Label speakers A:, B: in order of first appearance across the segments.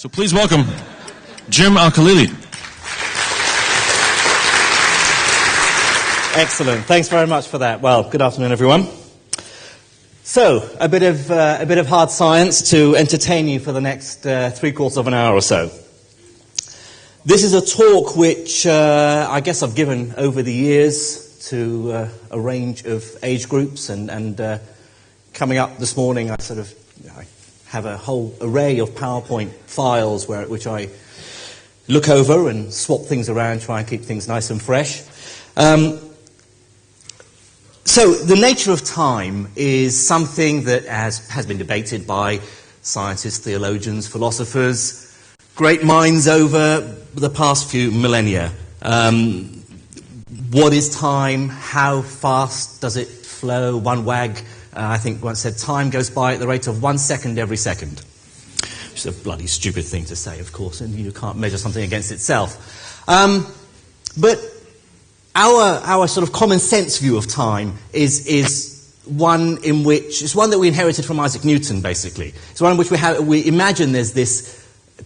A: So please welcome Jim Al-Khalili.
B: Excellent. Thanks very much for that. Well, good afternoon, everyone. So, a bit of, uh, a bit of hard science to entertain you for the next uh, three quarters of an hour or so. This is a talk which uh, I guess I've given over the years to uh, a range of age groups, and, and uh, coming up this morning, I sort of I have a whole array of PowerPoint files where, which I look over and swap things around, try and keep things nice and fresh. Um, so, the nature of time is something that has, has been debated by scientists, theologians, philosophers, great minds over the past few millennia. Um, what is time? How fast does it flow? One wag, I think, once said, time goes by at the rate of one second every second. Which is a bloody stupid thing to say, of course, and you can't measure something against itself. Um, but our, our sort of common sense view of time is, is one in which, it's one that we inherited from Isaac Newton, basically. It's one in which we, have, we imagine there's this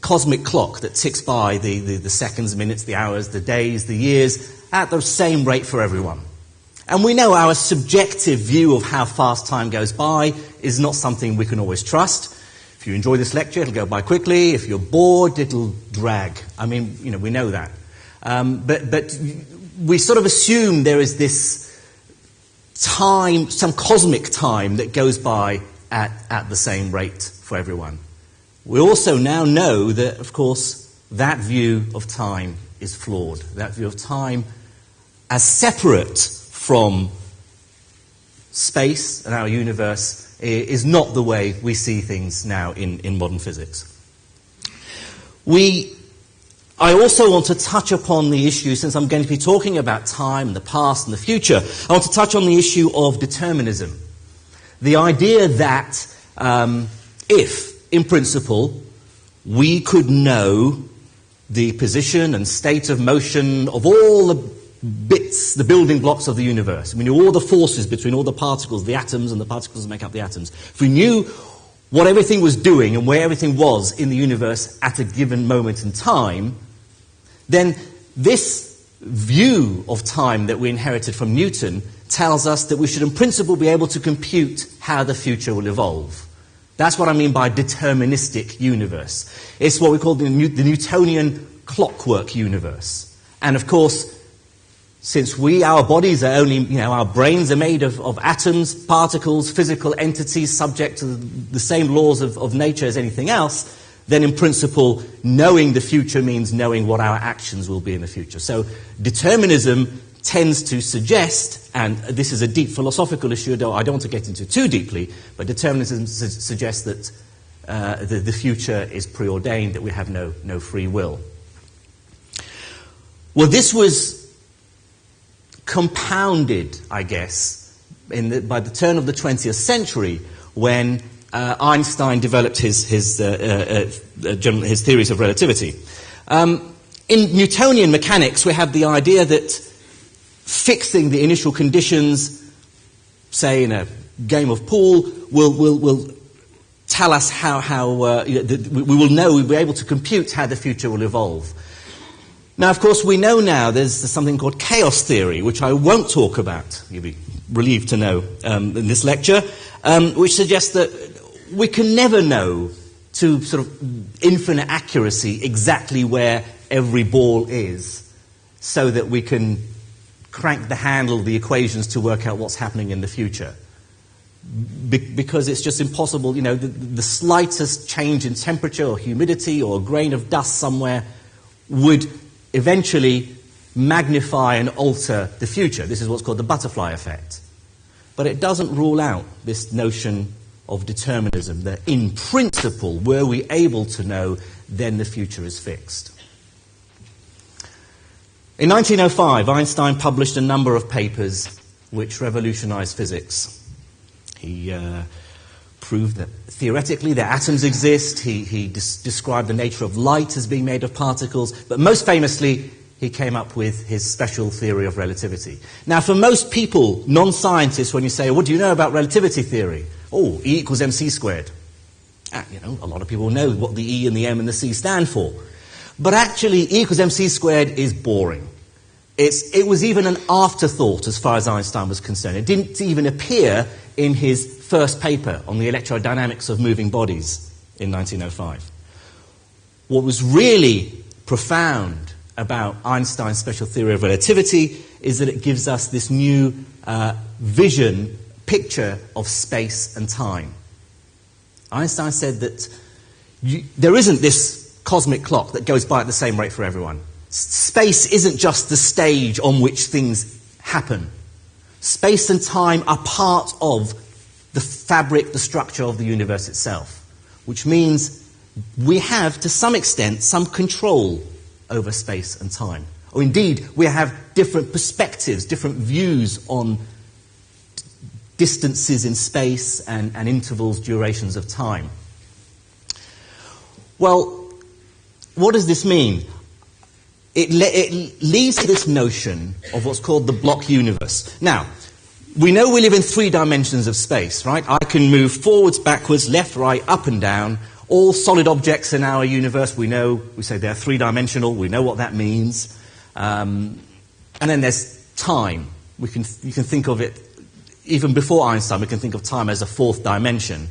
B: cosmic clock that ticks by the, the, the seconds, minutes, the hours, the days, the years at the same rate for everyone. And we know our subjective view of how fast time goes by is not something we can always trust. If you enjoy this lecture, it'll go by quickly. If you're bored, it'll drag. I mean, you know, we know that. Um, but, but we sort of assume there is this time, some cosmic time that goes by at, at the same rate for everyone. We also now know that, of course, that view of time is flawed. That view of time as separate from space and our universe is not the way we see things now in, in modern physics. We, I also want to touch upon the issue, since I'm going to be talking about time, the past, and the future, I want to touch on the issue of determinism. The idea that um, if in principle, we could know the position and state of motion of all the bits, the building blocks of the universe. We knew all the forces between all the particles, the atoms and the particles that make up the atoms. If we knew what everything was doing and where everything was in the universe at a given moment in time, then this view of time that we inherited from Newton tells us that we should in principle be able to compute how the future will evolve. That's what I mean by deterministic universe. It's what we call the, the Newtonian clockwork universe. And of course, since we, our bodies are only, you know, our brains are made of, of atoms, particles, physical entities subject to the, same laws of, of nature as anything else, then in principle, knowing the future means knowing what our actions will be in the future. So determinism tends to suggest, and this is a deep philosophical issue, though I don't want to get into too deeply, but determinism su- suggests that uh, the, the, future is preordained, that we have no, no free will. Well, this was compounded, I guess, the, by the turn of the 20th century when uh, Einstein developed his, his, uh, uh, uh his theories of relativity. Um, in Newtonian mechanics, we have the idea that fixing the initial conditions, say in a game of pool, will, will, will tell us how, how uh, the, we will know, we'll be able to compute how the future will evolve. Now, of course, we know now there's something called chaos theory, which I won't talk about, you'll be relieved to know um, in this lecture, um, which suggests that we can never know to sort of infinite accuracy exactly where every ball is so that we can crank the handle of the equations to work out what's happening in the future. Be- because it's just impossible, you know, the, the slightest change in temperature or humidity or a grain of dust somewhere would eventually magnify and alter the future. This is what's called the butterfly effect. But it doesn't rule out this notion of determinism, that in principle, were we able to know, then the future is fixed. In 1905, Einstein published a number of papers which revolutionized physics. He uh, proved that theoretically that atoms exist. He, he des- described the nature of light as being made of particles. But most famously, he came up with his special theory of relativity. Now, for most people, non scientists, when you say, What do you know about relativity theory? Oh, E equals mc squared. And, you know, a lot of people know what the E and the M and the C stand for. But actually, E equals mc squared is boring. It's, it was even an afterthought as far as Einstein was concerned. It didn't even appear in his first paper on the electrodynamics of moving bodies in 1905. What was really profound about Einstein's special theory of relativity is that it gives us this new uh, vision, picture of space and time. Einstein said that you, there isn't this cosmic clock that goes by at the same rate for everyone. Space isn't just the stage on which things happen. Space and time are part of the fabric, the structure of the universe itself, which means we have, to some extent, some control over space and time. Or indeed, we have different perspectives, different views on distances in space and, and intervals, durations of time. Well, what does this mean? It, le- it leads to this notion of what's called the block universe. Now, we know we live in three dimensions of space, right? I can move forwards, backwards, left, right, up and down. All solid objects in our universe, we know, we say they're three dimensional, we know what that means. Um, and then there's time. We can, you can think of it, even before Einstein, we can think of time as a fourth dimension.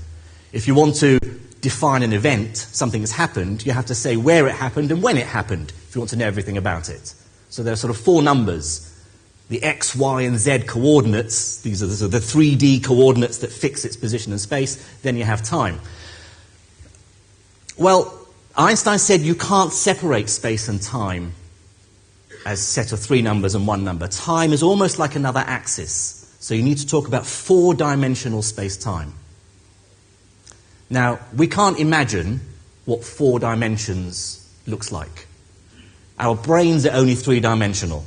B: If you want to define an event, something has happened, you have to say where it happened and when it happened if you want to know everything about it. So there are sort of four numbers the x, y, and z coordinates. These are the, the 3D coordinates that fix its position in space. Then you have time. Well, Einstein said you can't separate space and time as a set of three numbers and one number. Time is almost like another axis. So you need to talk about four dimensional space time. Now, we can't imagine what four dimensions looks like. Our brains are only three dimensional.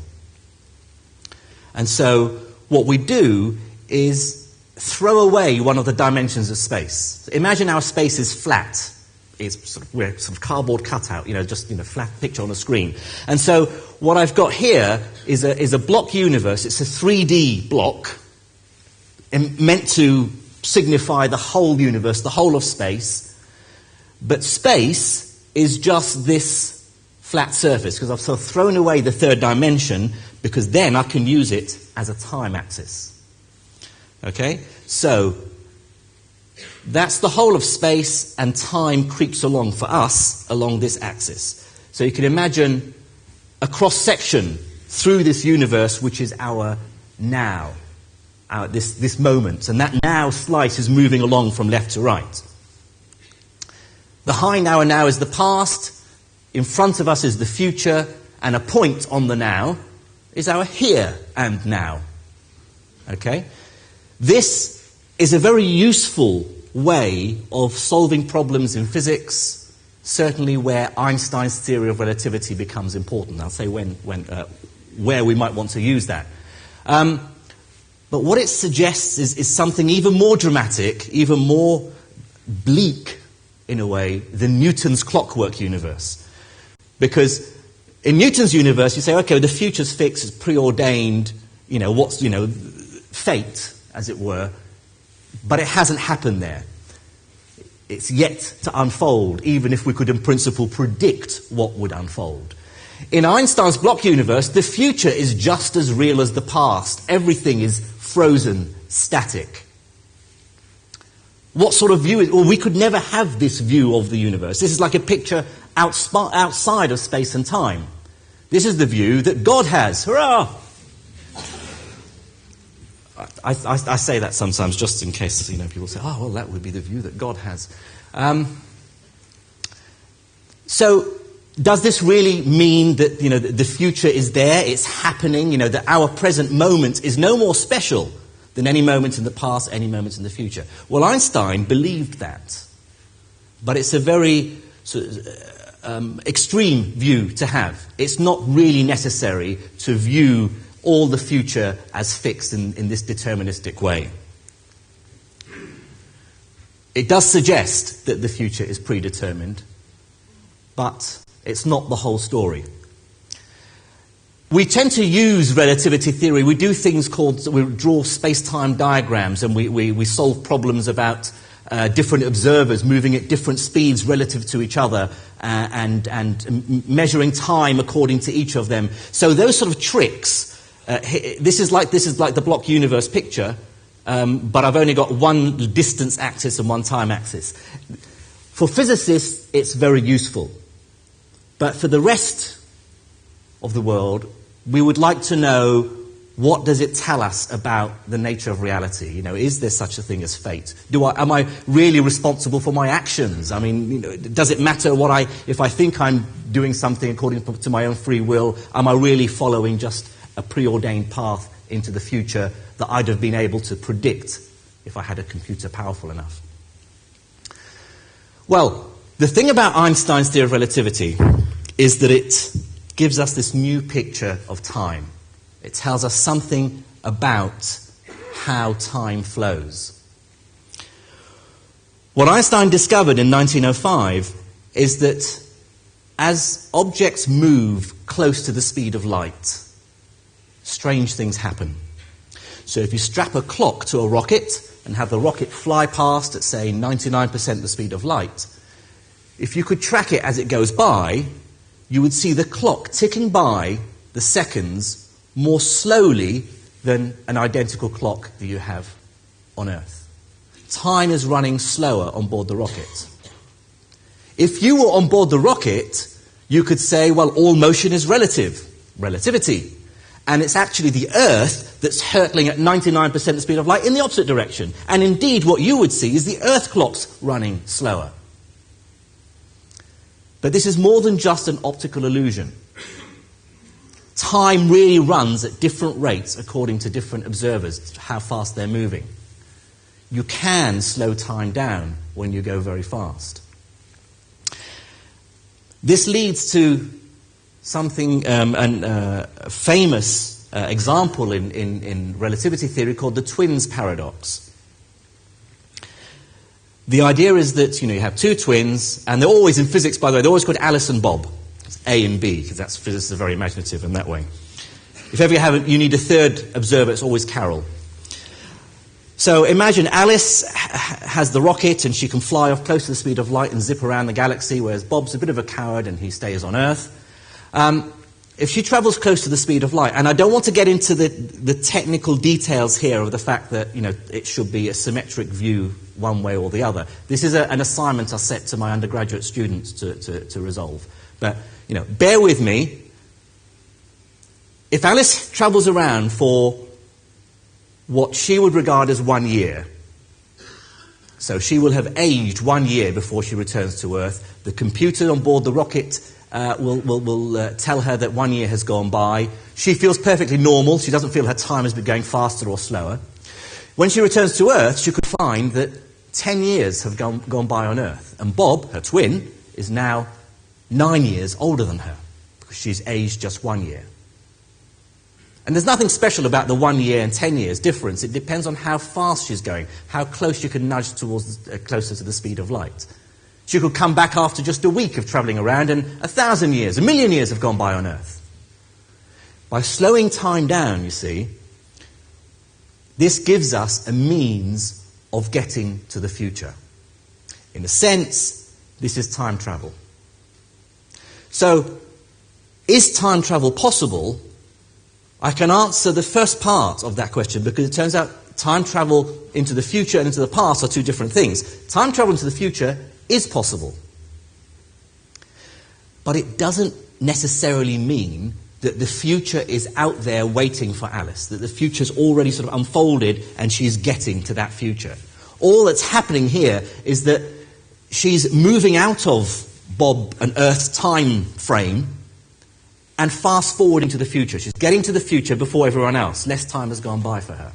B: And so, what we do is throw away one of the dimensions of space. imagine our space is flat. It's sort of, we're sort of cardboard cutout, you know, just you know, flat picture on a screen. And so, what I've got here is a, is a block universe. It's a 3D block meant to signify the whole universe, the whole of space. But space is just this flat surface because I've sort of thrown away the third dimension because then I can use it as a time axis. Okay? So, that's the whole of space and time creeps along for us along this axis. So you can imagine a cross section through this universe which is our now, our, this, this moment. And that now slice is moving along from left to right. The high now and now is the past, in front of us is the future, and a point on the now is our here and now. Okay? This is a very useful way of solving problems in physics, certainly where Einstein's theory of relativity becomes important. I'll say when, when, uh, where we might want to use that. Um, but what it suggests is, is something even more dramatic, even more bleak, in a way, than Newton's clockwork universe. Because in Newton's universe, you say, okay, the future's fixed, it's preordained, you know, what's, you know, fate, as it were, but it hasn't happened there. It's yet to unfold, even if we could, in principle, predict what would unfold. In Einstein's block universe, the future is just as real as the past. Everything is frozen, static. What sort of view is, well, we could never have this view of the universe. This is like a picture outside of space and time. This is the view that God has. Hurrah! I, I, I, say that sometimes just in case you know people say, "Oh, well, that would be the view that God has." Um, so, does this really mean that you know the future is there? It's happening. You know that our present moment is no more special than any moment in the past, any moment in the future. Well, Einstein believed that, but it's a very of, um, extreme view to have. It's not really necessary to view all the future as fixed in, in this deterministic way. It does suggest that the future is predetermined, but it's not the whole story. We tend to use relativity theory. We do things called, we draw space time diagrams and we, we, we solve problems about uh, different observers moving at different speeds relative to each other uh, and, and measuring time according to each of them. So those sort of tricks, uh, this, is like, this is like the block universe picture, um, but I've only got one distance axis and one time axis. For physicists, it's very useful. But for the rest of the world, we would like to know what does it tell us about the nature of reality? You know, is there such a thing as fate? Do I, am I really responsible for my actions? I mean, you know, does it matter what I, if I think I'm doing something according to my own free will, am I really following just a preordained path into the future that I'd have been able to predict if I had a computer powerful enough? Well, the thing about Einstein's theory of relativity is that it gives us this new picture of time. It tells us something about how time flows. What Einstein discovered in 1905 is that as objects move close to the speed of light, strange things happen. So if you strap a clock to a rocket and have the rocket fly past at, say, 99% the speed of light, if you could track it as it goes by, you would see the clock ticking by the seconds more slowly than an identical clock that you have on Earth. Time is running slower on board the rocket. If you were on board the rocket, you could say, well, all motion is relative, relativity. And it's actually the Earth that's hurtling at 99% the speed of light in the opposite direction. And indeed, what you would see is the Earth clocks running slower. But this is more than just an optical illusion time really runs at different rates according to different observers, how fast they're moving. You can slow time down when you go very fast. This leads to something, um, an, uh, a famous uh, example in, in, in relativity theory called the twins paradox. The idea is that you know you have two twins, and they're always in physics, by the way, they're always called Alice and Bob. It's A and B, because that's physicists are very imaginative in that way. If ever you, have, you need a third observer, it's always Carol. So imagine Alice has the rocket and she can fly off close to the speed of light and zip around the galaxy, whereas Bob's a bit of a coward and he stays on Earth. Um, if she travels close to the speed of light, and I don't want to get into the, the technical details here of the fact that you know it should be a symmetric view one way or the other. This is a, an assignment I set to my undergraduate students to, to, to resolve. But you know, bear with me. If Alice travels around for what she would regard as one year, so she will have aged one year before she returns to Earth. The computer on board the rocket uh, will, will, will uh, tell her that one year has gone by. She feels perfectly normal. She doesn't feel her time has been going faster or slower. When she returns to Earth, she could find that 10 years have gone, gone by on Earth. And Bob, her twin, is now nine years older than her because she's aged just one year. And there's nothing special about the one year and ten years difference. It depends on how fast she's going, how close you can nudge towards uh, closer to the speed of light. She could come back after just a week of traveling around, and a thousand years, a million years have gone by on Earth. By slowing time down, you see, this gives us a means of getting to the future. In a sense, this is time travel. So, is time travel possible? I can answer the first part of that question because it turns out time travel into the future and into the past are two different things. Time travel into the future is possible. But it doesn't necessarily mean that the future is out there waiting for Alice, that the future's already sort of unfolded and she's getting to that future. All that's happening here is that she's moving out of Bob and Earth's time frame and fast forwarding to the future. She's getting to the future before everyone else. Less time has gone by for her.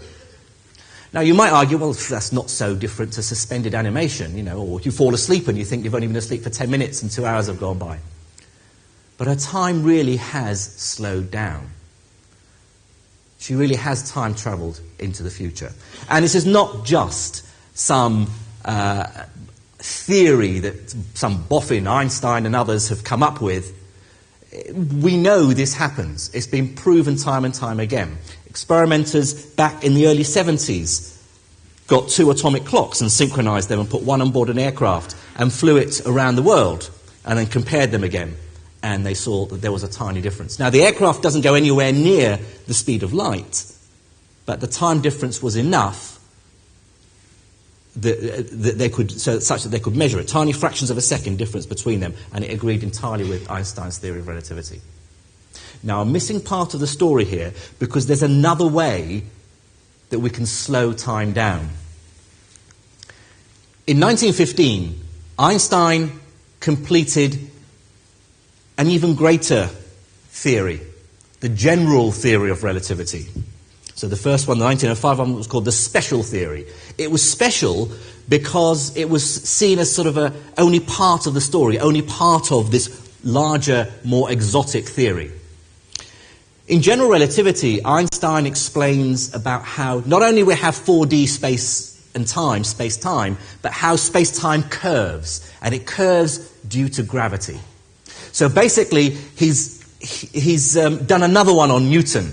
B: Now, you might argue, well, that's not so different to suspended animation, you know, or you fall asleep and you think you've only been asleep for 10 minutes and two hours have gone by. But her time really has slowed down. She really has time traveled into the future. And this is not just some uh, theory that some boffin, Einstein, and others have come up with, we know this happens. It's been proven time and time again. Experimenters back in the early 70s got two atomic clocks and synchronized them and put one on board an aircraft and flew it around the world and then compared them again. And they saw that there was a tiny difference. Now, the aircraft doesn't go anywhere near the speed of light, but the time difference was enough that, uh, that they could, so, such that they could measure it. Tiny fractions of a second difference between them, and it agreed entirely with Einstein's theory of relativity. Now, I'm missing part of the story here because there's another way that we can slow time down. In 1915, Einstein completed an even greater theory, the general theory of relativity. So the first one, the 1905 one, was called the special theory. It was special because it was seen as sort of a, only part of the story, only part of this larger, more exotic theory. In general relativity, Einstein explains about how not only we have 4D space and time, space time, but how space time curves. And it curves due to gravity. So basically, he's, he's um, done another one on Newton.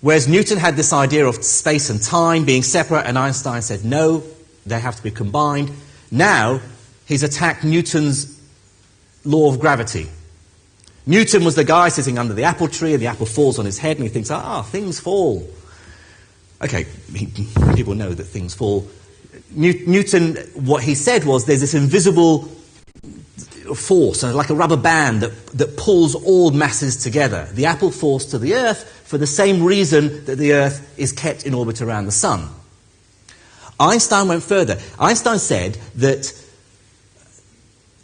B: Whereas Newton had this idea of space and time being separate, and Einstein said no, they have to be combined. Now, he's attacked Newton's law of gravity. Newton was the guy sitting under the apple tree, and the apple falls on his head, and he thinks, ah, things fall. Okay, people know that things fall. Newton, what he said was there's this invisible force, uh, like a rubber band that, that pulls all masses together. The apple falls to the earth for the same reason that the earth is kept in orbit around the sun. Einstein went further. Einstein said that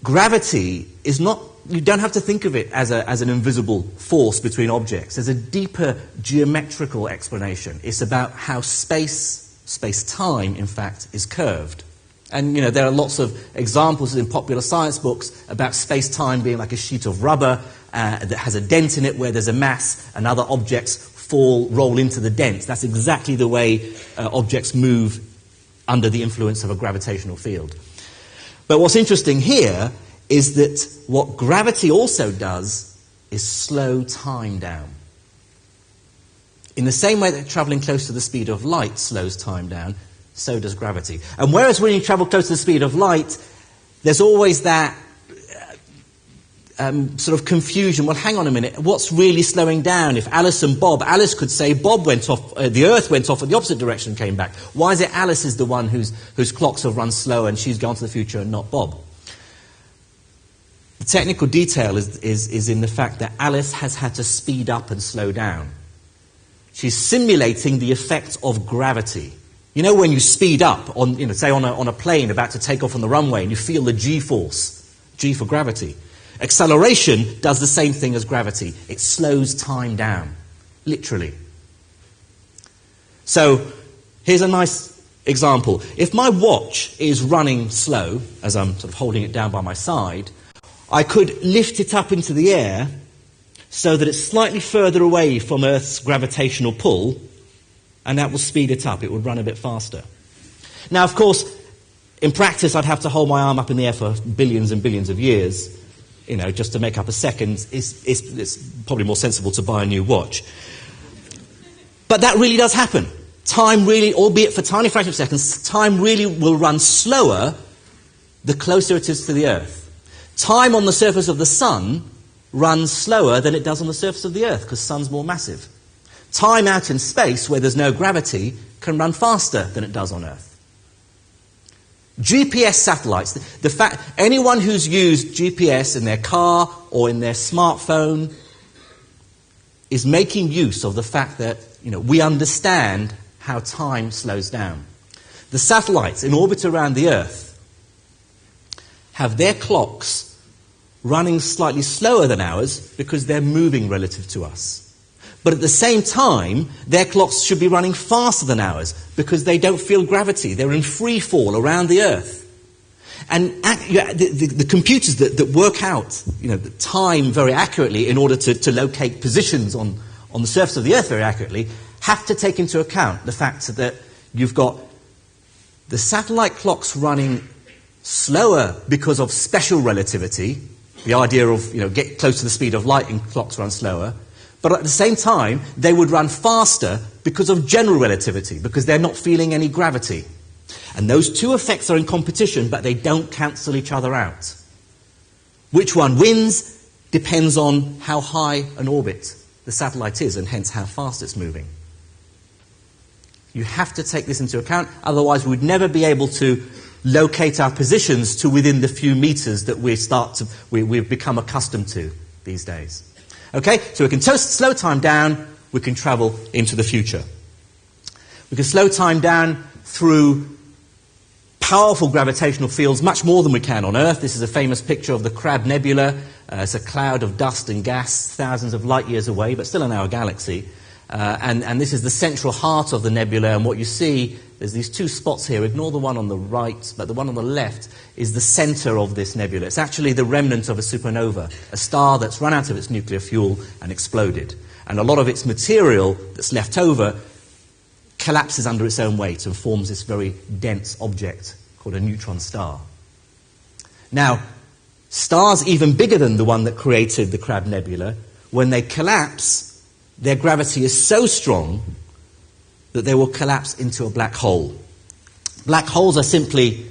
B: gravity is not you don't have to think of it as, a, as an invisible force between objects. There's a deeper geometrical explanation. It's about how space, space-time, in fact, is curved. And, you know, there are lots of examples in popular science books about space-time being like a sheet of rubber uh, that has a dent in it where there's a mass and other objects fall, roll into the dent. That's exactly the way uh, objects move under the influence of a gravitational field. But what's interesting here is that what gravity also does is slow time down. In the same way that traveling close to the speed of light slows time down, so does gravity. And whereas when you travel close to the speed of light, there's always that uh, um, sort of confusion. Well, hang on a minute. What's really slowing down? If Alice and Bob, Alice could say Bob went off, uh, the Earth went off in the opposite direction and came back. Why is it Alice is the one whose, whose clocks have run slow and she's gone to the future and not Bob? The technical detail is, is, is in the fact that Alice has had to speed up and slow down. She's simulating the effect of gravity. You know, when you speed up, on, you know, say on a, on a plane about to take off on the runway, and you feel the g force, g for gravity. Acceleration does the same thing as gravity, it slows time down, literally. So, here's a nice example. If my watch is running slow, as I'm sort of holding it down by my side, I could lift it up into the air so that it's slightly further away from Earth's gravitational pull, and that will speed it up. It would run a bit faster. Now, of course, in practice, I'd have to hold my arm up in the air for billions and billions of years, you know, just to make up a second. It's, it's, it's probably more sensible to buy a new watch. But that really does happen. Time really, albeit for tiny fractions of seconds, time really will run slower the closer it is to the Earth. Time on the surface of the sun runs slower than it does on the surface of the earth because the sun's more massive. Time out in space where there's no gravity can run faster than it does on earth. GPS satellites, the fact anyone who's used GPS in their car or in their smartphone is making use of the fact that you know, we understand how time slows down. The satellites in orbit around the Earth have their clocks running slightly slower than ours because they're moving relative to us. But at the same time, their clocks should be running faster than ours because they don't feel gravity. They're in free fall around the Earth. And the, the, the, computers that, that work out you know, the time very accurately in order to, to locate positions on, on the surface of the Earth very accurately have to take into account the fact that you've got the satellite clocks running slower because of special relativity, the idea of, you know, get close to the speed of light and clocks run slower, But at the same time, they would run faster because of general relativity, because they're not feeling any gravity. And those two effects are in competition, but they don't cancel each other out. Which one wins depends on how high an orbit the satellite is, and hence how fast it's moving. You have to take this into account, otherwise, we'd never be able to locate our positions to within the few meters that we start to, we, we've become accustomed to these days. Okay, so we can slow time down, we can travel into the future. We can slow time down through powerful gravitational fields, much more than we can on Earth. This is a famous picture of the Crab Nebula. Uh, it's a cloud of dust and gas thousands of light years away, but still in our galaxy. Uh, and, and this is the central heart of the nebula, and what you see, there's these two spots here. Ignore the one on the right, but the one on the left is the center of this nebula. It's actually the remnant of a supernova, a star that's run out of its nuclear fuel and exploded. And a lot of its material that's left over collapses under its own weight and forms this very dense object called a neutron star. Now, stars even bigger than the one that created the Crab Nebula, when they collapse, their gravity is so strong that they will collapse into a black hole. Black holes are simply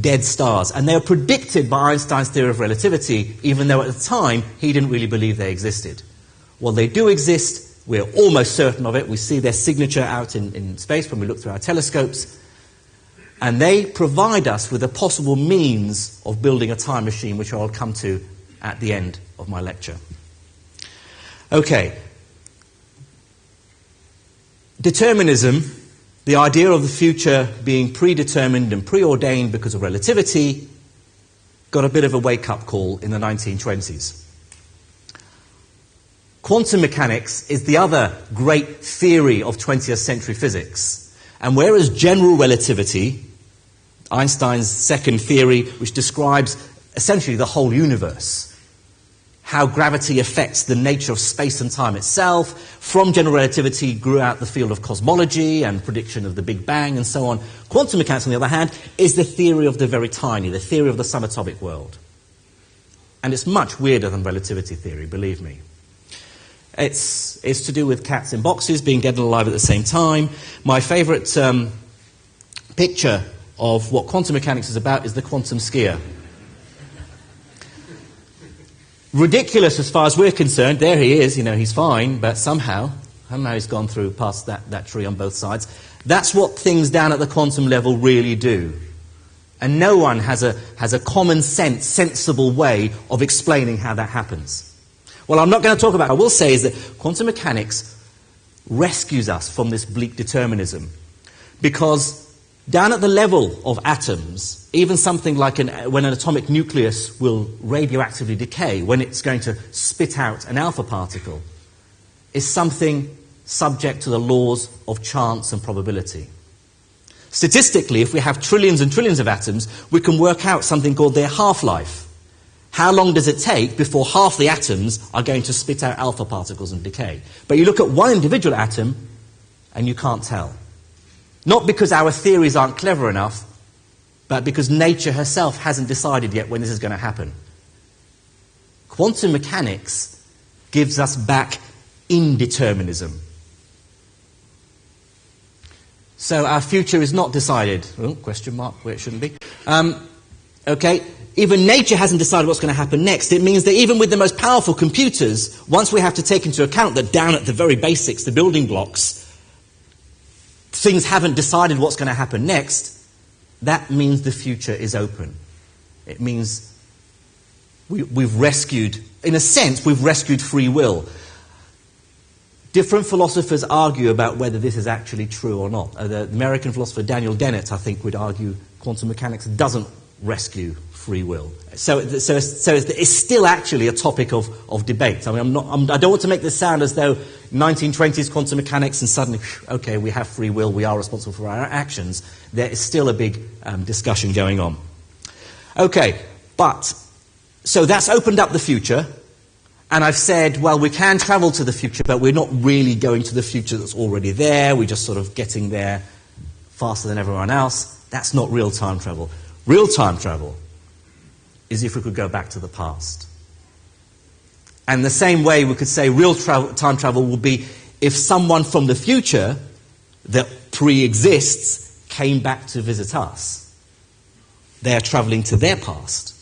B: dead stars, and they are predicted by Einstein's theory of relativity, even though at the time he didn't really believe they existed. Well, they do exist. We're almost certain of it. We see their signature out in, in space when we look through our telescopes. And they provide us with a possible means of building a time machine, which I'll come to at the end of my lecture. Okay, Determinism, the idea of the future being predetermined and preordained because of relativity, got a bit of a wake up call in the 1920s. Quantum mechanics is the other great theory of 20th century physics. And whereas general relativity, Einstein's second theory, which describes essentially the whole universe, how gravity affects the nature of space and time itself. From general relativity grew out the field of cosmology and prediction of the Big Bang and so on. Quantum mechanics, on the other hand, is the theory of the very tiny, the theory of the subatomic world. And it's much weirder than relativity theory, believe me. It's, it's to do with cats in boxes being dead and alive at the same time. My favourite um, picture of what quantum mechanics is about is the quantum skier ridiculous as far as we're concerned. There he is, you know, he's fine, but somehow, somehow he's gone through past that, that tree on both sides. That's what things down at the quantum level really do. And no one has a, has a common sense, sensible way of explaining how that happens. Well, I'm not going to talk about it. I will say is that quantum mechanics rescues us from this bleak determinism because down at the level of atoms, even something like an, when an atomic nucleus will radioactively decay, when it's going to spit out an alpha particle, is something subject to the laws of chance and probability. Statistically, if we have trillions and trillions of atoms, we can work out something called their half life. How long does it take before half the atoms are going to spit out alpha particles and decay? But you look at one individual atom and you can't tell. Not because our theories aren't clever enough, but because nature herself hasn't decided yet when this is going to happen. Quantum mechanics gives us back indeterminism. So our future is not decided. Oh, question mark, where it shouldn't be. Um, okay, even nature hasn't decided what's going to happen next. It means that even with the most powerful computers, once we have to take into account that down at the very basics, the building blocks, things haven't decided what's going to happen next, that means the future is open. It means we, we've rescued, in a sense, we've rescued free will. Different philosophers argue about whether this is actually true or not. Uh, the American philosopher Daniel Dennett, I think, would argue quantum mechanics doesn't rescue free will. So, so, so it's still actually a topic of, of debate. I mean, I'm not, I'm, I do not want to make this sound as though 1920s quantum mechanics and suddenly, okay, we have free will, we are responsible for our actions. There is still a big um, discussion going on. Okay, but, so that's opened up the future. And I've said, well, we can travel to the future, but we're not really going to the future that's already there. We're just sort of getting there faster than everyone else. That's not real time travel. Real time travel is if we could go back to the past. And the same way we could say real tra- time travel would be if someone from the future that pre exists came back to visit us. They are traveling to their past.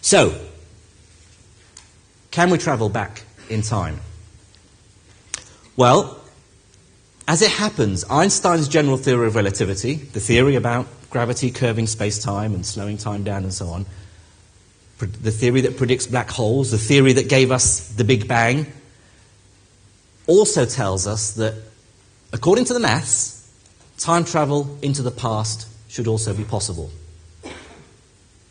B: So, can we travel back in time? Well, as it happens, Einstein's general theory of relativity, the theory about gravity curving space time and slowing time down and so on, the theory that predicts black holes, the theory that gave us the Big Bang, also tells us that, according to the maths, time travel into the past should also be possible.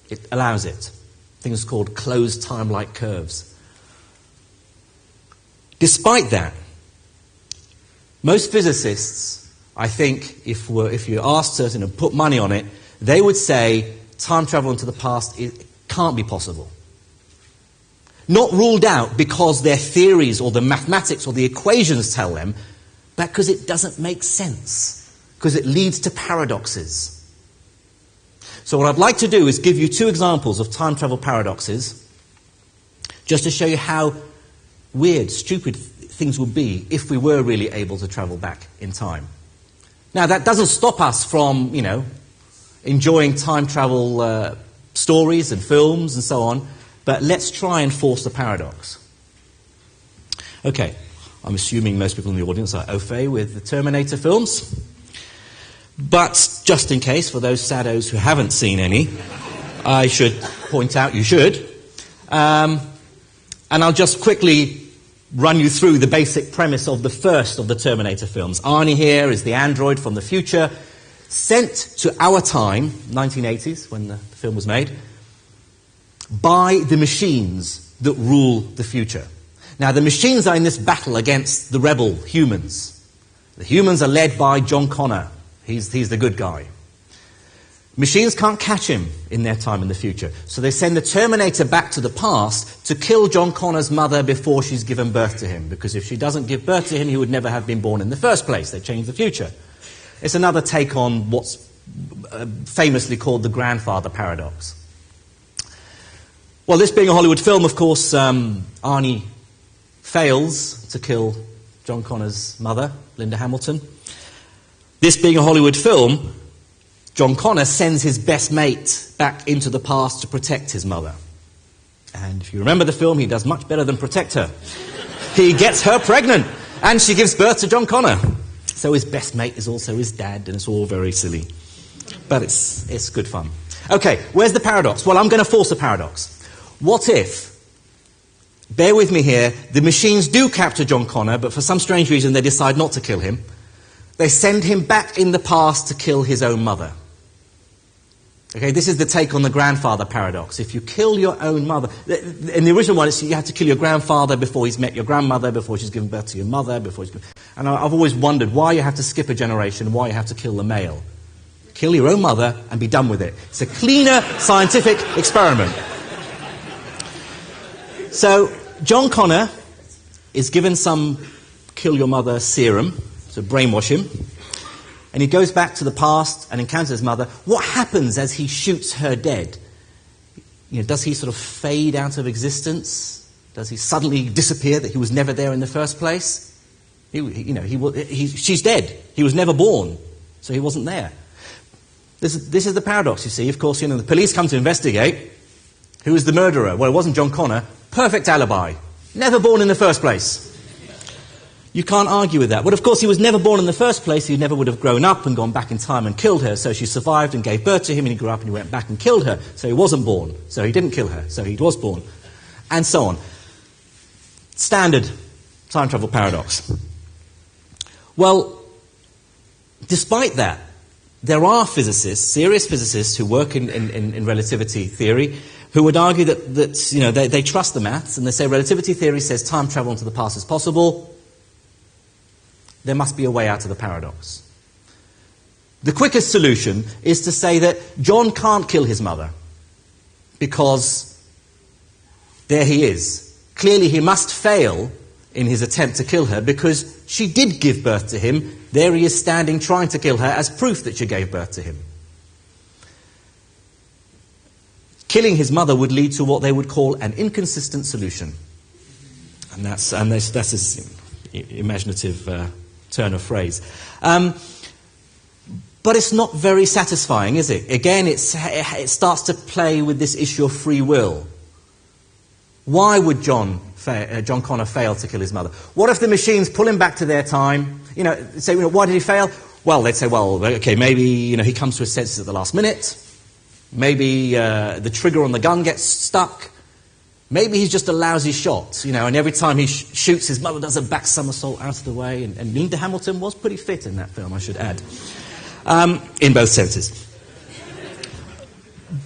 B: It allows it. Things called closed time like curves. Despite that, most physicists, I think, if, if you asked certain and put money on it, they would say time travel into the past it can't be possible. Not ruled out because their theories or the mathematics or the equations tell them, but because it doesn't make sense, because it leads to paradoxes. So, what I'd like to do is give you two examples of time travel paradoxes, just to show you how weird, stupid things would be if we were really able to travel back in time. Now, that doesn't stop us from, you know, enjoying time travel uh, stories and films and so on, but let's try and force the paradox. Okay, I'm assuming most people in the audience are au fait with the Terminator films. But just in case, for those saddos who haven't seen any, I should point out you should. Um, and I'll just quickly run you through the basic premise of the first of the Terminator films. Arnie here is the android from the future, sent to our time, 1980s, when the film was made, by the machines that rule the future. Now, the machines are in this battle against the rebel humans. The humans are led by John Connor. He's, he's the good guy. Machines can't catch him in their time in the future. So they send the Terminator back to the past to kill John Connor's mother before she's given birth to him. Because if she doesn't give birth to him, he would never have been born in the first place. They change the future. It's another take on what's uh, famously called the grandfather paradox. Well, this being a Hollywood film, of course, um, Arnie fails to kill John Connor's mother, Linda Hamilton. This being a Hollywood film, John Connor sends his best mate back into the past to protect his mother. And if you remember the film, he does much better than protect her. he gets her pregnant, and she gives birth to John Connor. So his best mate is also his dad, and it's all very silly. But it's, it's good fun. Okay, where's the paradox? Well, I'm going to force a paradox. What if, bear with me here, the machines do capture John Connor, but for some strange reason they decide not to kill him? They send him back in the past to kill his own mother. Okay, this is the take on the grandfather paradox. If you kill your own mother, in the original one, it's you have to kill your grandfather before he's met your grandmother, before she's given birth to your mother, before he's. And I've always wondered why you have to skip a generation, why you have to kill the male. Kill your own mother and be done with it. It's a cleaner scientific experiment. So, John Connor is given some kill your mother serum to brainwash him. And he goes back to the past and encounters his mother. What happens as he shoots her dead? You know, does he sort of fade out of existence? Does he suddenly disappear that he was never there in the first place? He, you know, he, he, she's dead. He was never born, so he wasn't there. This, this is the paradox, you see. Of course, you know, the police come to investigate. Who is the murderer? Well, it wasn't John Connor. Perfect alibi. Never born in the first place. You can't argue with that. But of course, he was never born in the first place. He never would have grown up and gone back in time and killed her. So she survived and gave birth to him, and he grew up and he went back and killed her. So he wasn't born. So he didn't kill her. So he was born. And so on. Standard time travel paradox. Well, despite that, there are physicists, serious physicists, who work in, in, in relativity theory, who would argue that, that you know, they, they trust the maths and they say relativity theory says time travel into the past is possible there must be a way out of the paradox. The quickest solution is to say that John can't kill his mother because there he is. Clearly, he must fail in his attempt to kill her because she did give birth to him. There he is standing trying to kill her as proof that she gave birth to him. killing his mother would lead to what they would call an inconsistent solution. And that's, and that's, that's his imaginative uh, turn of phrase. Um, but it's not very satisfying, is it? Again, it starts to play with this issue of free will. Why would John, uh, John Connor fail to kill his mother? What if the machines pull him back to their time? You know, say, you know, why did he fail? Well, they'd say, well, okay, maybe you know he comes to his senses at the last minute. Maybe uh, the trigger on the gun gets stuck. Maybe he's just a lousy shot, you know, and every time he sh- shoots, his mother does a back somersault out of the way. And, and Linda Hamilton was pretty fit in that film, I should add, um, in both senses.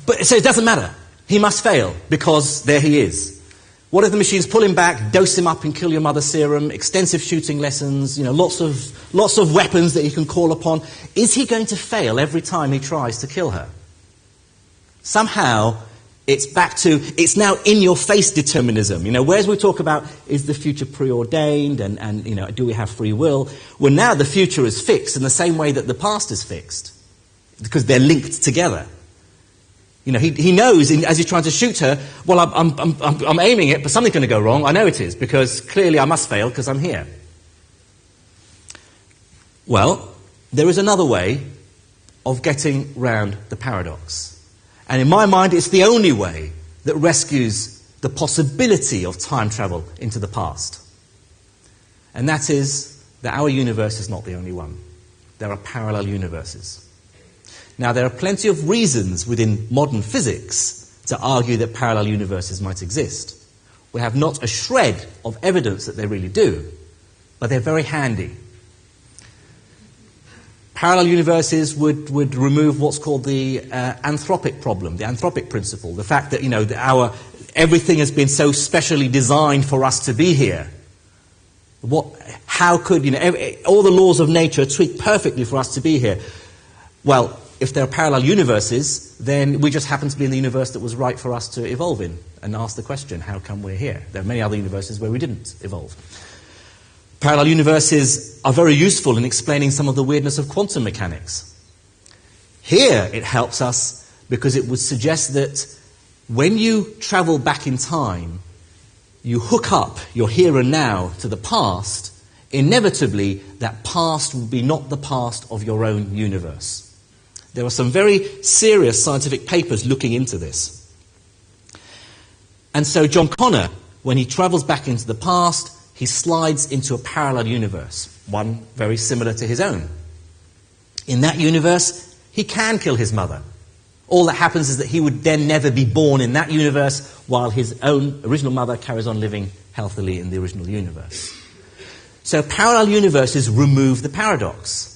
B: But so it doesn't matter. He must fail because there he is. What if the machines pull him back, dose him up and kill your mother serum, extensive shooting lessons, you know, lots of, lots of weapons that he can call upon? Is he going to fail every time he tries to kill her? Somehow, it's back to, it's now in your face determinism. You know, whereas we talk about is the future preordained and, and, you know, do we have free will? Well, now the future is fixed in the same way that the past is fixed because they're linked together. You know, he, he knows in, as he's trying to shoot her, well, I'm, I'm, I'm, I'm aiming it, but something's going to go wrong. I know it is because clearly I must fail because I'm here. Well, there is another way of getting round the paradox. And in my mind, it's the only way that rescues the possibility of time travel into the past. And that is that our universe is not the only one. There are parallel universes. Now, there are plenty of reasons within modern physics to argue that parallel universes might exist. We have not a shred of evidence that they really do, but they're very handy. Parallel universes would, would remove what's called the uh, anthropic problem, the anthropic principle, the fact that, you know, that our, everything has been so specially designed for us to be here. What, how could, you know, every, all the laws of nature tweak perfectly for us to be here? Well, if there are parallel universes, then we just happen to be in the universe that was right for us to evolve in and ask the question, how come we're here? There are many other universes where we didn't evolve. Parallel universes are very useful in explaining some of the weirdness of quantum mechanics. Here, it helps us because it would suggest that when you travel back in time, you hook up your here and now to the past, inevitably, that past will be not the past of your own universe. There are some very serious scientific papers looking into this. And so, John Connor, when he travels back into the past, he slides into a parallel universe, one very similar to his own. In that universe, he can kill his mother. All that happens is that he would then never be born in that universe while his own original mother carries on living healthily in the original universe. So parallel universes remove the paradox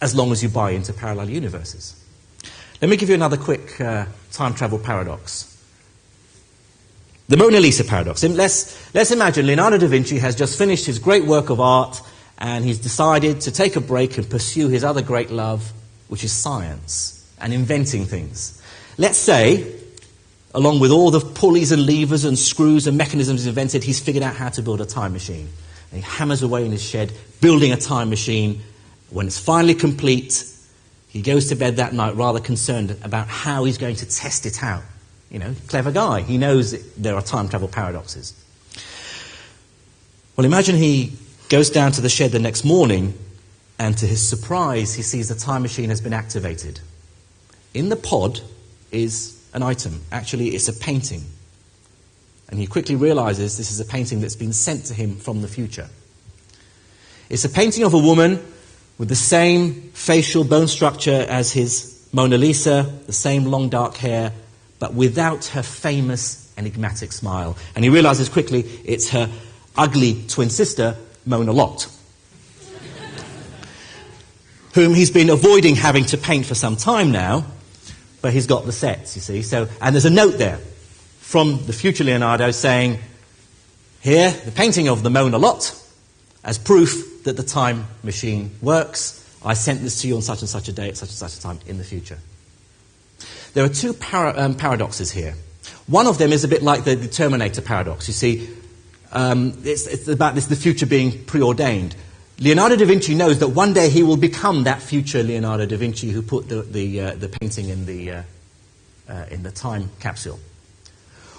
B: as long as you buy into parallel universes. Let me give you another quick uh, time travel paradox. The Mona Lisa paradox. Let's, let's imagine Leonardo da Vinci has just finished his great work of art and he's decided to take a break and pursue his other great love, which is science and inventing things. Let's say, along with all the pulleys and levers and screws and mechanisms he's invented, he's figured out how to build a time machine. And he hammers away in his shed, building a time machine. When it's finally complete, he goes to bed that night rather concerned about how he's going to test it out. You know, clever guy. He knows there are time travel paradoxes. Well, imagine he goes down to the shed the next morning, and to his surprise, he sees the time machine has been activated. In the pod is an item. Actually, it's a painting. And he quickly realizes this is a painting that's been sent to him from the future. It's a painting of a woman with the same facial bone structure as his Mona Lisa, the same long dark hair, but without her famous enigmatic smile. And he realizes quickly it's her ugly twin sister, Mona Lott, whom he's been avoiding having to paint for some time now, but he's got the sets, you see. So, and there's a note there from the future Leonardo saying, here, the painting of the Mona Lott as proof that the time machine works. I sent this to you on such and such a day at such and such a time in the future. There are two um, paradoxes here. One of them is a bit like the, the Terminator paradox. You see, um, it's, it's, about this, the future being preordained. Leonardo da Vinci knows that one day he will become that future Leonardo da Vinci who put the, the, uh, the painting in the, uh, uh, in the time capsule.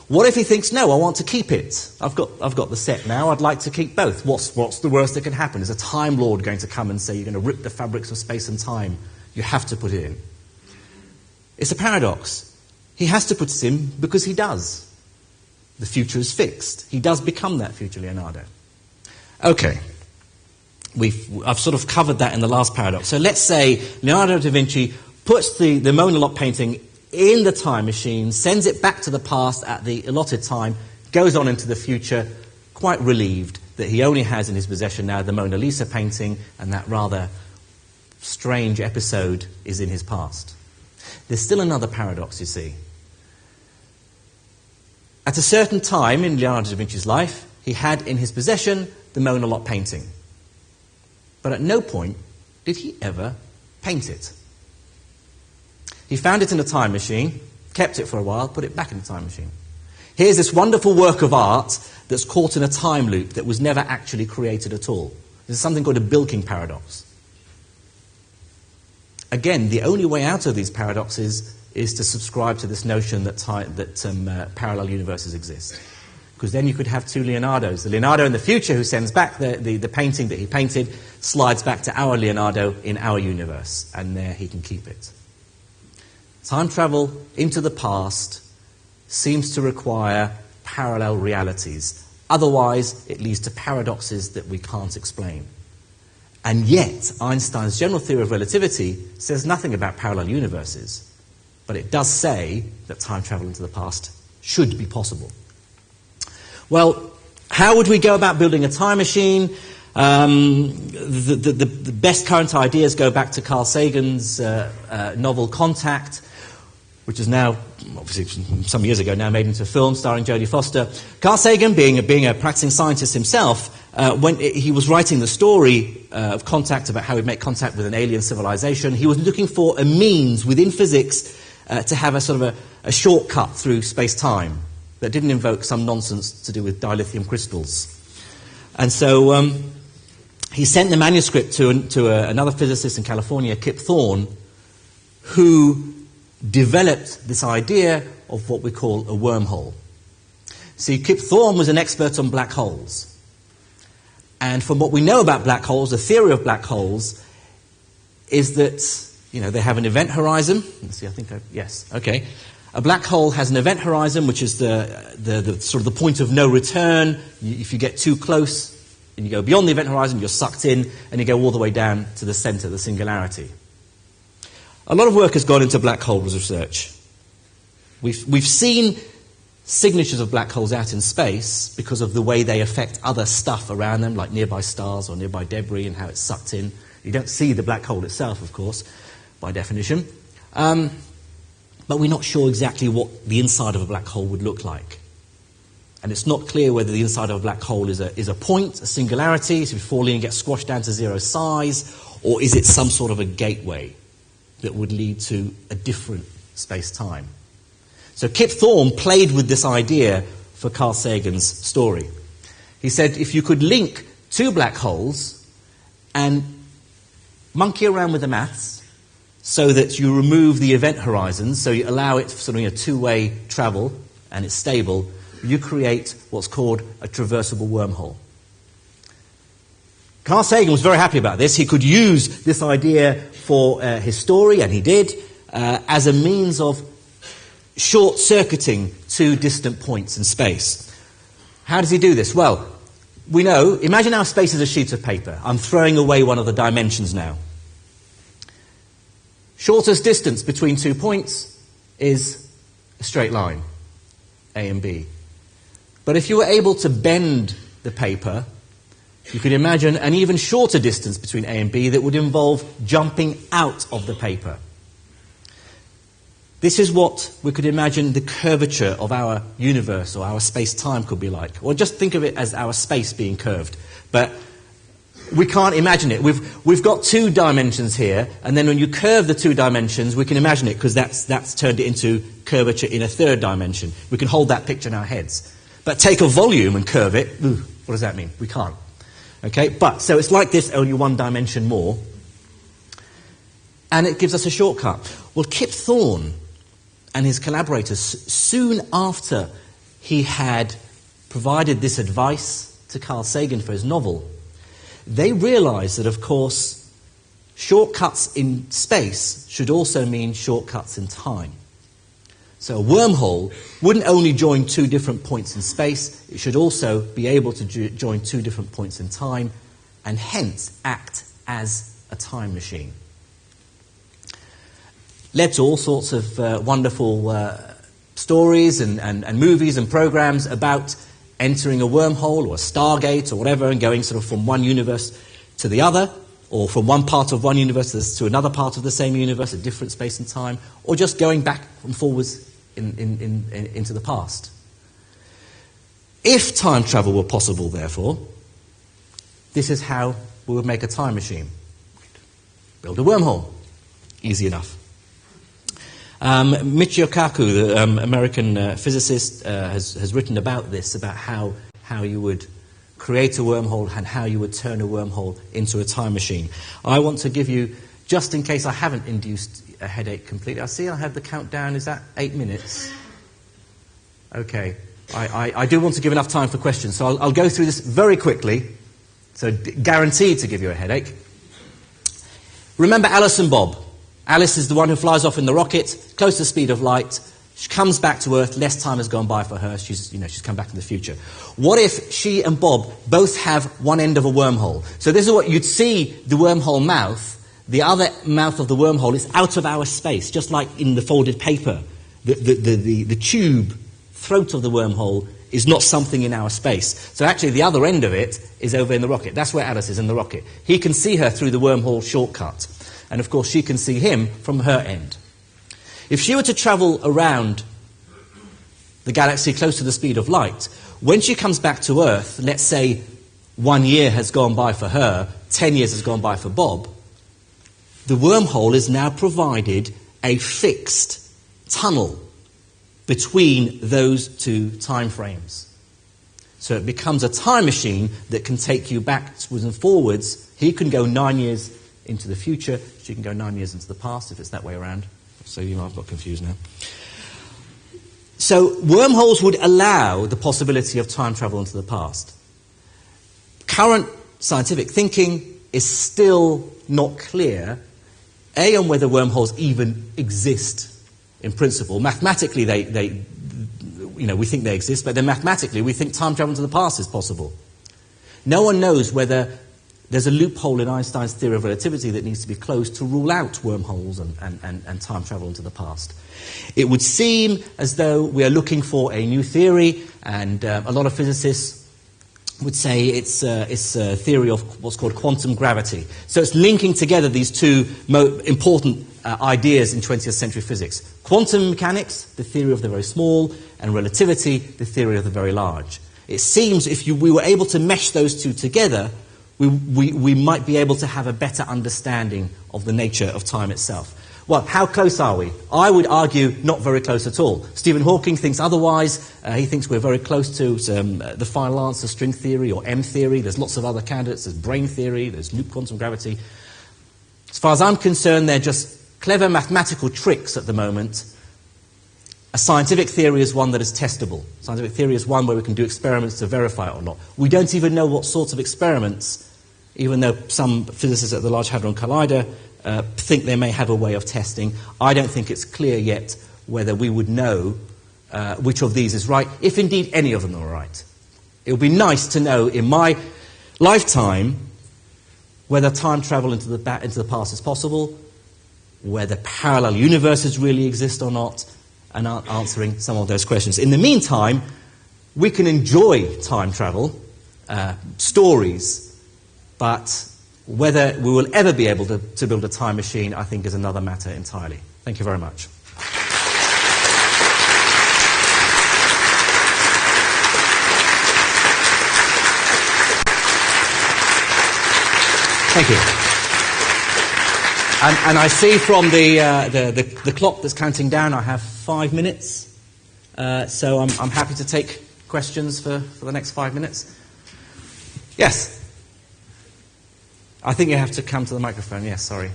B: What if he thinks, no, I want to keep it? I've got, I've got the set now, I'd like to keep both. What's, what's the worst that can happen? Is a Time Lord going to come and say, you're going to rip the fabrics of space and time? You have to put it in. It's a paradox. He has to put it in because he does. The future is fixed. He does become that future Leonardo. Okay. We've, I've sort of covered that in the last paradox. So let's say Leonardo da Vinci puts the, the Mona Lisa painting in the time machine, sends it back to the past at the allotted time, goes on into the future, quite relieved that he only has in his possession now the Mona Lisa painting, and that rather strange episode is in his past. There's still another paradox, you see. At a certain time in Leonardo da Vinci's life, he had in his possession the Mona Lisa painting. But at no point did he ever paint it. He found it in a time machine, kept it for a while, put it back in the time machine. Here's this wonderful work of art that's caught in a time loop that was never actually created at all. This is something called a bilking paradox. Again, the only way out of these paradoxes is to subscribe to this notion that, that um, uh, parallel universes exist. Because then you could have two Leonardos. The Leonardo in the future who sends back the, the, the, painting that he painted slides back to our Leonardo in our universe, and there he can keep it. Time travel into the past seems to require parallel realities. Otherwise, it leads to paradoxes that we can't explain. And yet, Einstein's general theory of relativity says nothing about parallel universes. But it does say that time travel into the past should be possible. Well, how would we go about building a time machine? Um, the, the, the, best current ideas go back to Carl Sagan's uh, uh, novel Contact, which is now, obviously some years ago now, made into a film starring Jodie Foster. Carl Sagan, being a, being a practicing scientist himself, uh, when he was writing the story uh, of Contact about how he'd make contact with an alien civilization, he was looking for a means within physics uh, to have a sort of a, a shortcut through space time that didn't invoke some nonsense to do with dilithium crystals. And so um, he sent the manuscript to, to a, another physicist in California, Kip Thorne, who developed this idea of what we call a wormhole. See, Kip Thorne was an expert on black holes. And from what we know about black holes, the theory of black holes is that you know, they have an event horizon. Let's see, I think I, yes, okay. A black hole has an event horizon, which is the, the, the sort of the point of no return. If you get too close and you go beyond the event horizon, you're sucked in and you go all the way down to the center, the singularity. A lot of work has gone into black holes research. We've, we've seen signatures of black holes out in space because of the way they affect other stuff around them, like nearby stars or nearby debris and how it's sucked in. You don't see the black hole itself, of course by definition. Um, but we're not sure exactly what the inside of a black hole would look like. And it's not clear whether the inside of a black hole is a, is a point, a singularity, so we fall in and get squashed down to zero size, or is it some sort of a gateway that would lead to a different space time? So Kip Thorne played with this idea for Carl Sagan's story. He said if you could link two black holes and monkey around with the maths, so that you remove the event horizon, so you allow it for sort of a two-way travel and it's stable, you create what's called a traversable wormhole. Carl Sagan was very happy about this. He could use this idea for uh, his story, and he did, uh, as a means of short circuiting two distant points in space. How does he do this? Well, we know, imagine our space is a sheet of paper. I'm throwing away one of the dimensions now. Shortest distance between two points is a straight line, A and B. But if you were able to bend the paper, you could imagine an even shorter distance between A and B that would involve jumping out of the paper. This is what we could imagine the curvature of our universe or our space time could be like. Or just think of it as our space being curved. But we can't imagine it. We've, we've got two dimensions here, and then when you curve the two dimensions, we can imagine it because that's, that's turned it into curvature in a third dimension. We can hold that picture in our heads. But take a volume and curve it, ooh, what does that mean? We can't. Okay, but so it's like this, only one dimension more. And it gives us a shortcut. Well, Kip Thorne and his collaborators, soon after he had provided this advice to Carl Sagan for his novel, they realized that, of course, shortcuts in space should also mean shortcuts in time. So a wormhole wouldn't only join two different points in space, it should also be able to jo- join two different points in time and hence act as a time machine. Led to all sorts of uh, wonderful uh, stories and, and, and movies and programs about entering a wormhole or a stargate or whatever and going sort of from one universe to the other or from one part of one universe to another part of the same universe, a different space and time, or just going back and forwards in, in, in, into the past. If time travel were possible, therefore, this is how we would make a time machine. Build a wormhole. Easy enough. Um, Michio Kaku, the um, American uh, physicist, uh, has, has written about this, about how, how you would create a wormhole and how you would turn a wormhole into a time machine. I want to give you, just in case I haven't induced a headache completely, I see I have the countdown. Is that eight minutes? Okay. I, I, I do want to give enough time for questions, so I'll, I'll go through this very quickly. So, guaranteed to give you a headache. Remember Alice and Bob. Alice is the one who flies off in the rocket, close to the speed of light. She comes back to Earth, less time has gone by for her, she's, you know, she's come back in the future. What if she and Bob both have one end of a wormhole? So this is what you'd see the wormhole mouth, the other mouth of the wormhole is out of our space, just like in the folded paper. The, the, the, the, the tube, throat of the wormhole, is not something in our space. So actually the other end of it is over in the rocket. That's where Alice is in the rocket. He can see her through the wormhole shortcut. And of course she can see him from her end. If she were to travel around the galaxy close to the speed of light, when she comes back to Earth, let's say one year has gone by for her, ten years has gone by for Bob, the wormhole is now provided a fixed tunnel between those two time frames. So it becomes a time machine that can take you backwards and forwards. He can go nine years into the future, she can go nine years into the past if it's that way around. So you know, I've got confused now. So wormholes would allow the possibility of time travel into the past. Current scientific thinking is still not clear, A, on whether wormholes even exist in principle. Mathematically, they, they, you know, we think they exist, but then mathematically, we think time travel into the past is possible. No one knows whether there's a loophole in Einstein's theory of relativity that needs to be closed to rule out wormholes and, and, and, and, time travel into the past. It would seem as though we are looking for a new theory, and uh, a lot of physicists would say it's, uh, it's a theory of what's called quantum gravity. So it's linking together these two mo- important uh, ideas in 20th century physics quantum mechanics, the theory of the very small, and relativity, the theory of the very large. It seems if you, we were able to mesh those two together, we, we, we might be able to have a better understanding of the nature of time itself. Well, how close are we? I would argue not very close at all. Stephen Hawking thinks otherwise. Uh, he thinks we're very close to um, the final answer string theory or M theory. There's lots of other candidates. There's brane theory, there's loop quantum gravity. As far as I'm concerned, they're just clever mathematical tricks at the moment. A scientific theory is one that is testable. Scientific theory is one where we can do experiments to verify it or not. We don't even know what sorts of experiments, even though some physicists at the Large Hadron Collider uh, think they may have a way of testing. I don't think it's clear yet whether we would know uh, which of these is right, if indeed any of them are right. It would be nice to know in my lifetime whether time travel into the, ba- into the past is possible, whether parallel universes really exist or not, and answering some of those questions. In the meantime, we can enjoy time travel, uh, stories, but whether we will ever be able to, to build a time machine, I think, is another matter entirely. Thank you very much. Thank you. And, and I see from the, uh, the, the, the, clock that's counting down, I have five minutes. Uh, so I'm, I'm happy to take questions for, for the next five minutes. Yes? I think you have to come to the microphone. Yes, sorry.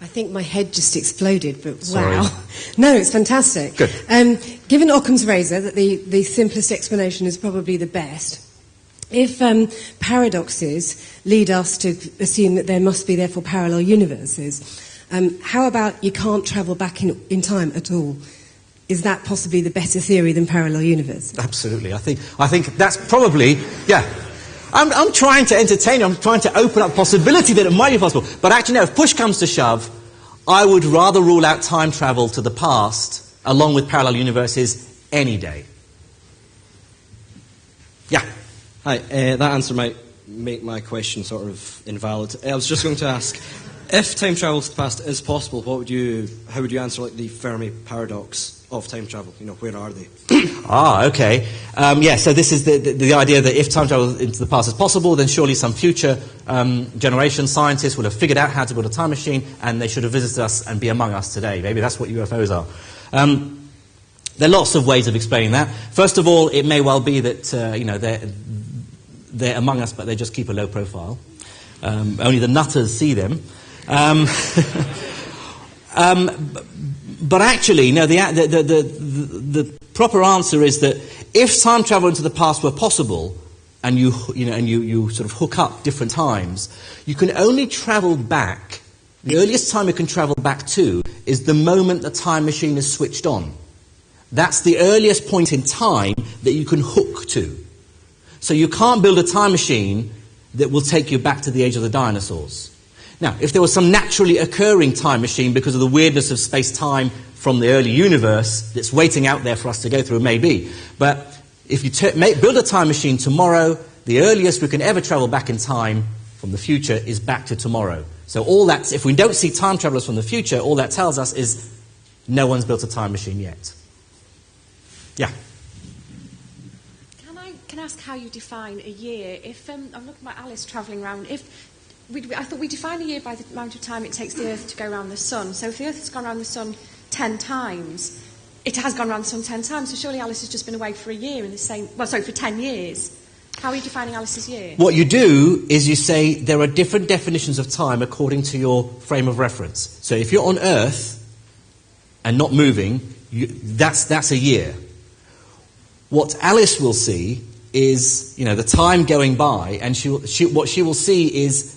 C: I think my head just exploded, but
B: Sorry.
C: wow. No, it's fantastic.
B: Good.
C: Um, given Occam's razor, that the, the simplest explanation is probably the best, if um, paradoxes lead us to assume that there must be, therefore, parallel universes, um, how about you can't travel back in, in time at all? Is that possibly the better theory than parallel universe?
B: Absolutely. I think, I think that's probably, yeah. I'm, I'm trying to entertain you. I'm trying to open up the possibility that it might be possible. But actually, no, if push comes to shove, I would rather rule out time travel to the past along with parallel universes any day. Yeah.
D: Hi, uh, that answer might make my question sort of invalid. I was just going to ask, if time travel to the past is possible, what would you, how would you answer like the Fermi paradox of time travel? You know, where are they?
B: Ah, okay. Um, yeah, so this is the, the, the idea that if time travel into the past is possible, then surely some future um, generation scientists will have figured out how to build a time machine and they should have visited us and be among us today. Maybe that's what UFOs are. Um, there are lots of ways of explaining that. First of all, it may well be that uh, you know they're, they're among us, but they just keep a low profile. Um, only the nutters see them. Um, um, but actually, no. The, the, the, the, proper answer is that if time travel into the past were possible, and you you know and you, you sort of hook up different times, you can only travel back. The earliest time you can travel back to is the moment the time machine is switched on. That's the earliest point in time that you can hook to. So you can't build a time machine that will take you back to the age of the dinosaurs. Now, if there was some naturally occurring time machine because of the weirdness of space time from the early universe that's waiting out there for us to go through, maybe. But if you make, build a time machine tomorrow, the earliest we can ever travel back in time from the future is back to tomorrow. So all that, if we don't see time travelers from the future, all that tells us is no one's built a time machine yet. Yeah.
E: Can I can I ask how you define a year? If um, I'm looking at Alice travelling around, if we, I thought we define a year by the amount of time it takes the Earth to go around the Sun. So if the Earth has gone around the Sun ten times, it has gone around the Sun ten times. So surely Alice has just been away for a year in the same. Well, sorry, for ten years. How are you defining Alice's year?
B: What you do is you say there are different definitions of time according to your frame of reference. So if you're on Earth and not moving, you, that's, that's a year. What Alice will see is, you know, the time going by, and she, she, what she will see is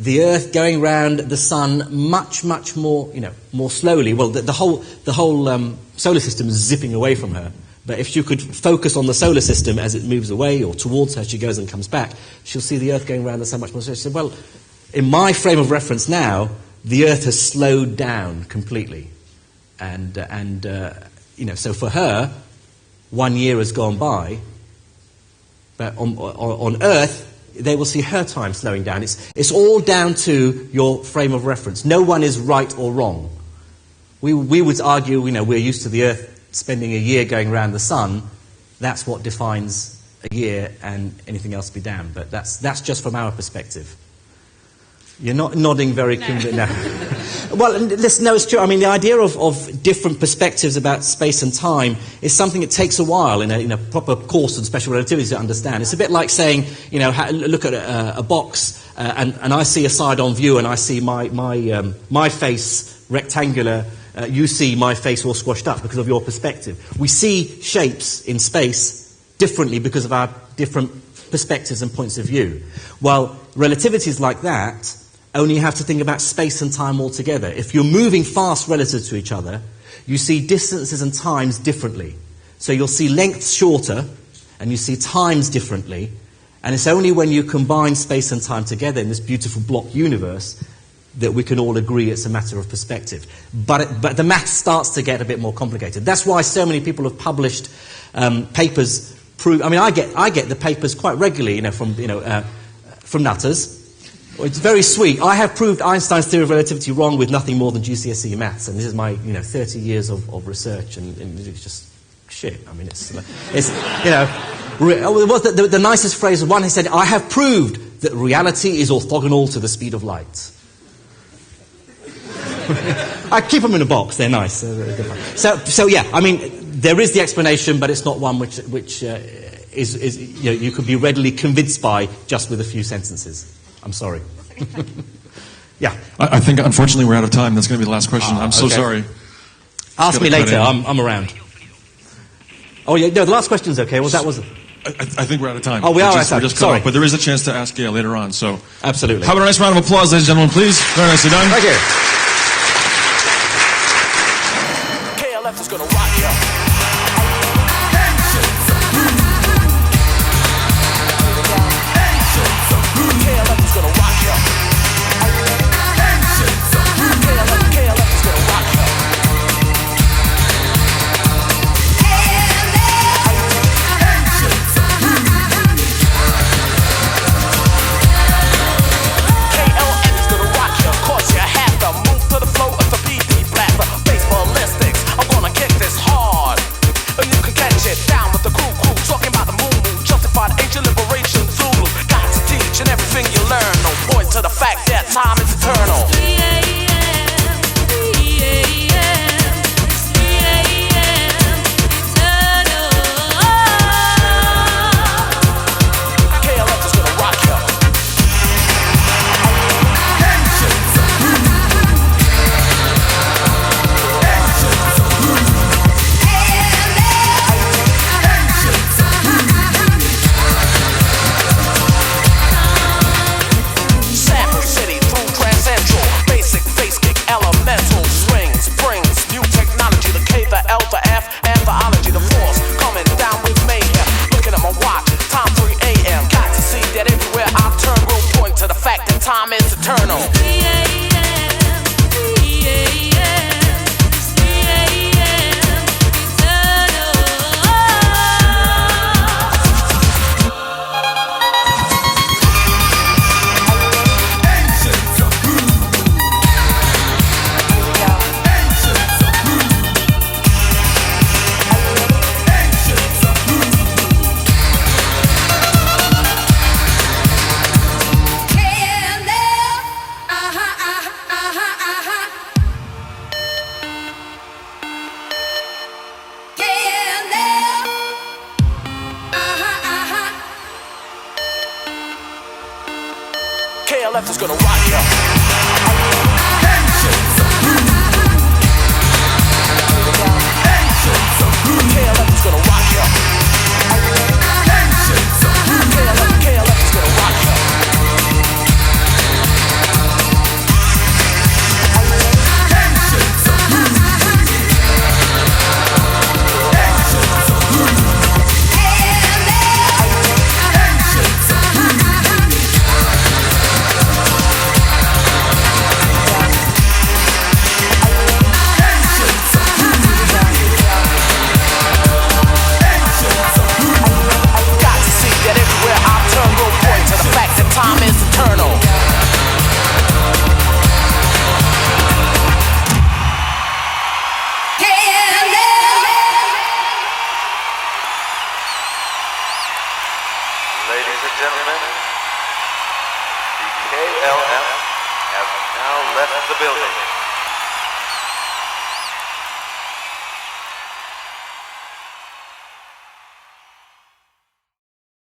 B: the Earth going round the Sun much, much more, you know, more slowly. Well, the, the whole, the whole um, solar system is zipping away from her. But if you could focus on the solar system as it moves away or towards her, she goes and comes back, she'll see the Earth going around the Sun much more slowly. She said, well, in my frame of reference now, the Earth has slowed down completely. And, uh, and uh, you know, so for her, one year has gone by, but on, on, on Earth, they will see her time slowing down. It's, it's all down to your frame of reference. No one is right or wrong. We, we would argue, you know, we're used to the Earth spending a year going around the sun. That's what defines a year, and anything else be damned. But that's, that's just from our perspective. You're not nodding very convinced. No. well, listen, no, it's true. I mean, the idea of, of different perspectives about space and time is something that takes a while in a, in a proper course on special relativity to understand. It's a bit like saying, you know, ha- look at a, a box uh, and, and I see a side-on view and I see my, my, um, my face rectangular, uh, you see my face all squashed up because of your perspective. We see shapes in space differently because of our different perspectives and points of view. Well, relativity is like that, only you have to think about space and time altogether. If you're moving fast relative to each other, you see distances and times differently. So you'll see lengths shorter, and you see times differently, and it's only when you combine space and time together in this beautiful block universe that we can all agree it's a matter of perspective. But, it, but the math starts to get a bit more complicated. That's why so many people have published um, papers. Prove, I mean, I get, I get the papers quite regularly, you know, from, you know, uh, from nutters. It's very sweet. I have proved Einstein's theory of relativity wrong with nothing more than GCSE maths, and this is my, you know, 30 years of, of research, and, and it's just shit. I mean, it's, it's you know, it was the, the, the nicest phrase one. He said, "I have proved that reality is orthogonal to the speed of light." I keep them in a box. They're nice. So, so yeah. I mean, there is the explanation, but it's not one which, which uh, is, is you, know, you could be readily convinced by just with a few sentences. I'm sorry. Yeah.
A: I, I think, unfortunately, we're out of time. That's going to be the last question.
B: Ah,
A: I'm so
B: okay.
A: sorry.
B: Ask me later. I'm, I'm around. Oh, yeah. No, the last question's okay. Well, that was.
A: I, I I think we're out of time.
B: Oh, we
A: We're just,
B: out of time. Sorry.
A: off, but there is a chance to ask Gail later on. So,
B: Absolutely.
A: how about a nice round of applause, ladies and gentlemen, please? Very nicely done.
B: Thank you.
F: KLF is gonna rock